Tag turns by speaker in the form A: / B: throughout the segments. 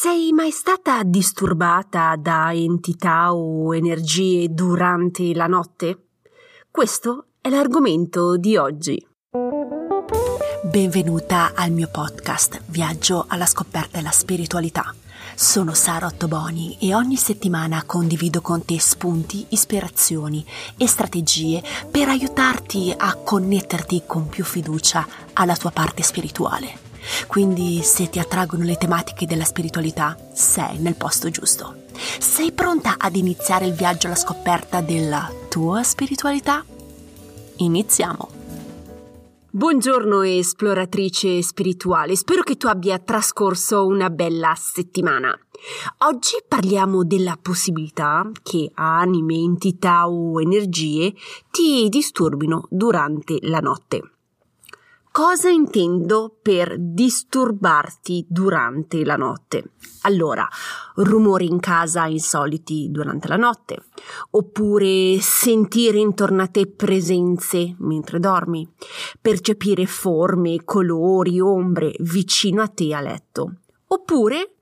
A: Sei mai stata disturbata da entità o energie durante la notte? Questo è l'argomento di oggi. Benvenuta al mio podcast Viaggio alla scoperta della spiritualità. Sono Sara Ottoboni e ogni settimana condivido con te spunti, ispirazioni e strategie per aiutarti a connetterti con più fiducia alla tua parte spirituale. Quindi se ti attraggono le tematiche della spiritualità, sei nel posto giusto. Sei pronta ad iniziare il viaggio alla scoperta della tua spiritualità? Iniziamo! Buongiorno esploratrice spirituale, spero che tu abbia trascorso una bella settimana. Oggi parliamo della possibilità che anime, entità o energie ti disturbino durante la notte. Cosa intendo per disturbarti durante la notte? Allora, rumori in casa insoliti durante la notte, oppure sentire intorno a te presenze mentre dormi, percepire forme, colori, ombre vicino a te a letto, oppure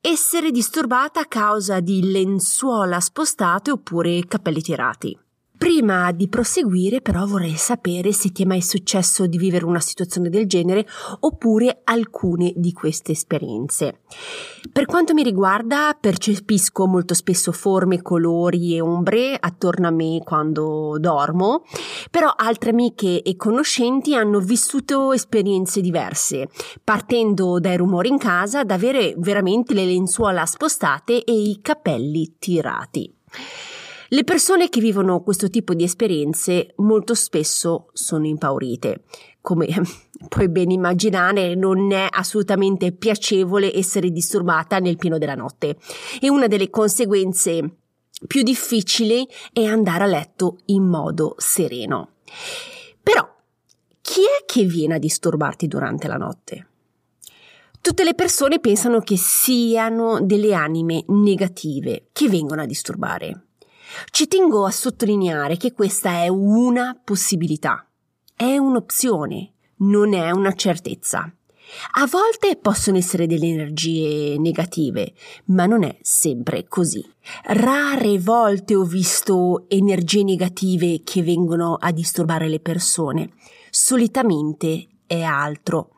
A: essere disturbata a causa di lenzuola spostate oppure capelli tirati. Prima di proseguire però vorrei sapere se ti è mai successo di vivere una situazione del genere oppure alcune di queste esperienze. Per quanto mi riguarda percepisco molto spesso forme, colori e ombre attorno a me quando dormo, però altre amiche e conoscenti hanno vissuto esperienze diverse, partendo dai rumori in casa ad avere veramente le lenzuola spostate e i capelli tirati. Le persone che vivono questo tipo di esperienze molto spesso sono impaurite. Come puoi ben immaginare, non è assolutamente piacevole essere disturbata nel pieno della notte. E una delle conseguenze più difficili è andare a letto in modo sereno. Però, chi è che viene a disturbarti durante la notte? Tutte le persone pensano che siano delle anime negative che vengono a disturbare. Ci tengo a sottolineare che questa è una possibilità, è un'opzione, non è una certezza. A volte possono essere delle energie negative, ma non è sempre così. Rare volte ho visto energie negative che vengono a disturbare le persone. Solitamente è altro.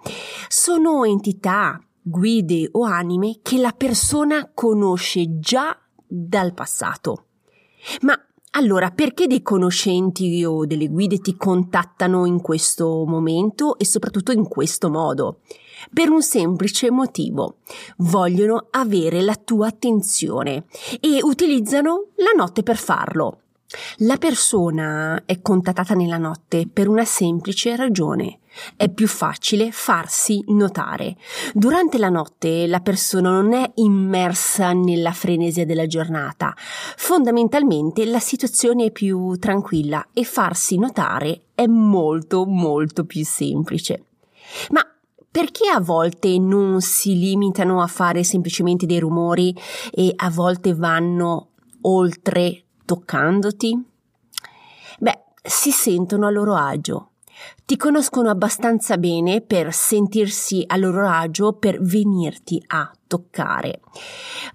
A: Sono entità, guide o anime che la persona conosce già dal passato. Ma allora, perché dei conoscenti o delle guide ti contattano in questo momento e soprattutto in questo modo? Per un semplice motivo. Vogliono avere la tua attenzione e utilizzano la notte per farlo. La persona è contattata nella notte per una semplice ragione. È più facile farsi notare. Durante la notte la persona non è immersa nella frenesia della giornata. Fondamentalmente la situazione è più tranquilla e farsi notare è molto molto più semplice. Ma perché a volte non si limitano a fare semplicemente dei rumori e a volte vanno oltre toccandoti? Beh, si sentono a loro agio. Ti conoscono abbastanza bene per sentirsi a loro agio per venirti a toccare.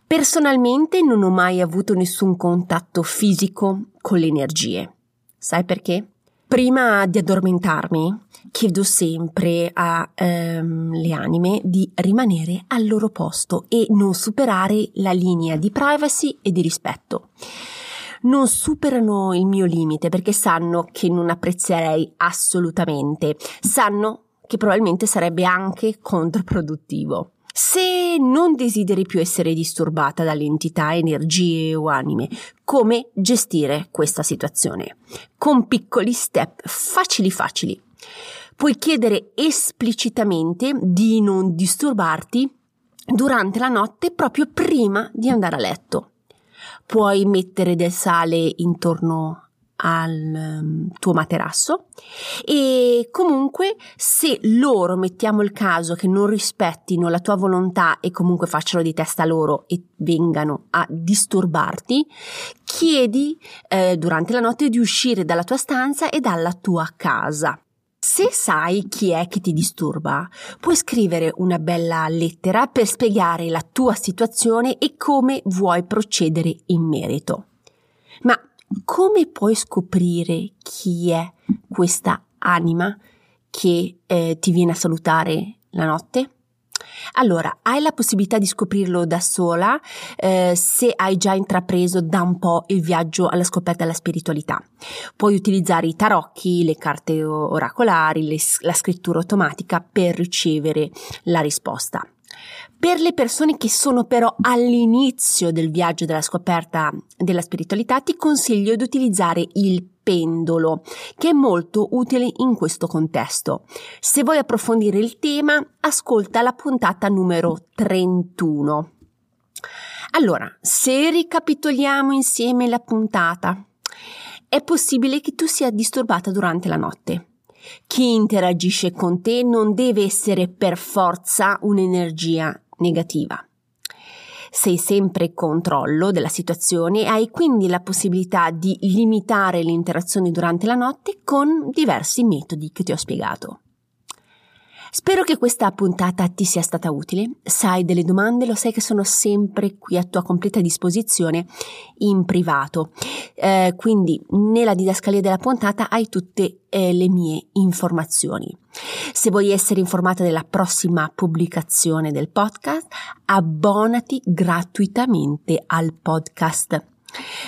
A: Personalmente non ho mai avuto nessun contatto fisico con le energie. Sai perché? Prima di addormentarmi, chiedo sempre alle ehm, anime di rimanere al loro posto e non superare la linea di privacy e di rispetto non superano il mio limite perché sanno che non apprezzerei assolutamente, sanno che probabilmente sarebbe anche controproduttivo. Se non desideri più essere disturbata dalle entità, energie o anime, come gestire questa situazione? Con piccoli step facili facili. Puoi chiedere esplicitamente di non disturbarti durante la notte proprio prima di andare a letto puoi mettere del sale intorno al um, tuo materasso e comunque se loro mettiamo il caso che non rispettino la tua volontà e comunque facciano di testa loro e vengano a disturbarti chiedi eh, durante la notte di uscire dalla tua stanza e dalla tua casa Se sai chi è che ti disturba, puoi scrivere una bella lettera per spiegare la tua situazione e come vuoi procedere in merito. Ma come puoi scoprire chi è questa anima che eh, ti viene a salutare la notte? Allora, hai la possibilità di scoprirlo da sola eh, se hai già intrapreso da un po' il viaggio alla scoperta della spiritualità. Puoi utilizzare i tarocchi, le carte oracolari, le, la scrittura automatica per ricevere la risposta. Per le persone che sono però all'inizio del viaggio della scoperta della spiritualità, ti consiglio di utilizzare il pendolo, che è molto utile in questo contesto. Se vuoi approfondire il tema, ascolta la puntata numero 31. Allora, se ricapitoliamo insieme la puntata, è possibile che tu sia disturbata durante la notte. Chi interagisce con te non deve essere per forza un'energia negativa. Sei sempre in controllo della situazione e hai quindi la possibilità di limitare le interazioni durante la notte con diversi metodi che ti ho spiegato. Spero che questa puntata ti sia stata utile. Se hai delle domande, lo sai che sono sempre qui a tua completa disposizione in privato. Eh, quindi nella didascalia della puntata hai tutte eh, le mie informazioni. Se vuoi essere informata della prossima pubblicazione del podcast, abbonati gratuitamente al podcast.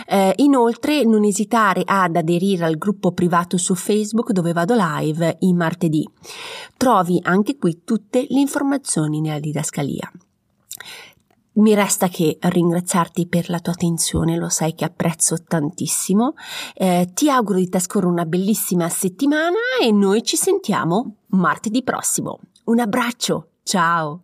A: Eh, inoltre non esitare ad aderire al gruppo privato su Facebook dove vado live i martedì. Trovi anche qui tutte le informazioni nella didascalia. Mi resta che ringraziarti per la tua attenzione, lo sai che apprezzo tantissimo. Eh, ti auguro di trascorrere una bellissima settimana e noi ci sentiamo martedì prossimo. Un abbraccio, ciao!